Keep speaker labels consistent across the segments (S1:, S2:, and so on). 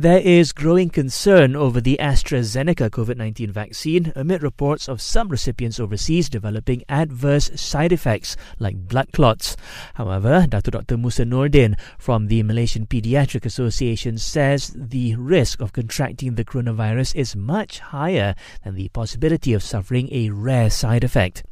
S1: There is growing concern over the AstraZeneca COVID 19 vaccine amid reports of some recipients overseas developing adverse side effects like blood clots. However, Dr. Dr. Musa Nordin from the Malaysian Pediatric Association says the risk of contracting the coronavirus is much higher than the possibility of suffering a rare side effect.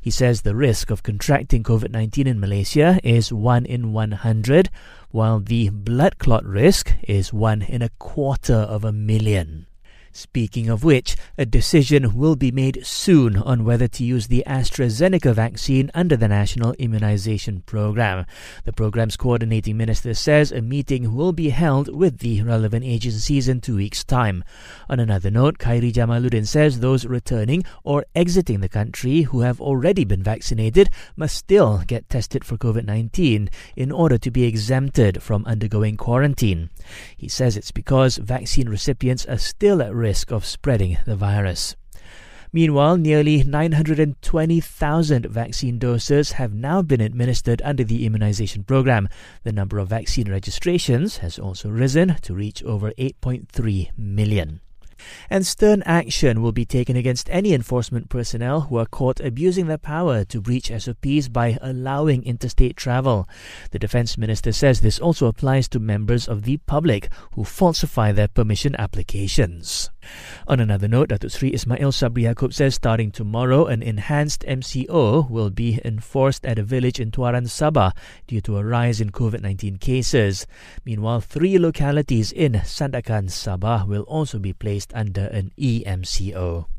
S1: He says the risk of contracting COVID 19 in Malaysia is 1 in 100 while the blood clot risk is one in a quarter of a million. Speaking of which, a decision will be made soon on whether to use the AstraZeneca vaccine under the National Immunization Program. The program's coordinating minister says a meeting will be held with the relevant agencies in two weeks' time. On another note, Khairy Jamaluddin says those returning or exiting the country who have already been vaccinated must still get tested for COVID 19 in order to be exempted from undergoing quarantine. He says it's because vaccine recipients are still at risk of spreading the virus. Meanwhile, nearly 920,000 vaccine doses have now been administered under the immunization program. The number of vaccine registrations has also risen to reach over 8.3 million and stern action will be taken against any enforcement personnel who are caught abusing their power to breach SOPs by allowing interstate travel. The Defence Minister says this also applies to members of the public who falsify their permission applications. On another note, Datuk Sri Ismail Sabri Yaakob says starting tomorrow, an enhanced MCO will be enforced at a village in Tuaran, Sabah due to a rise in COVID 19 cases. Meanwhile, three localities in Sandakan, Sabah will also be placed under an EMCO.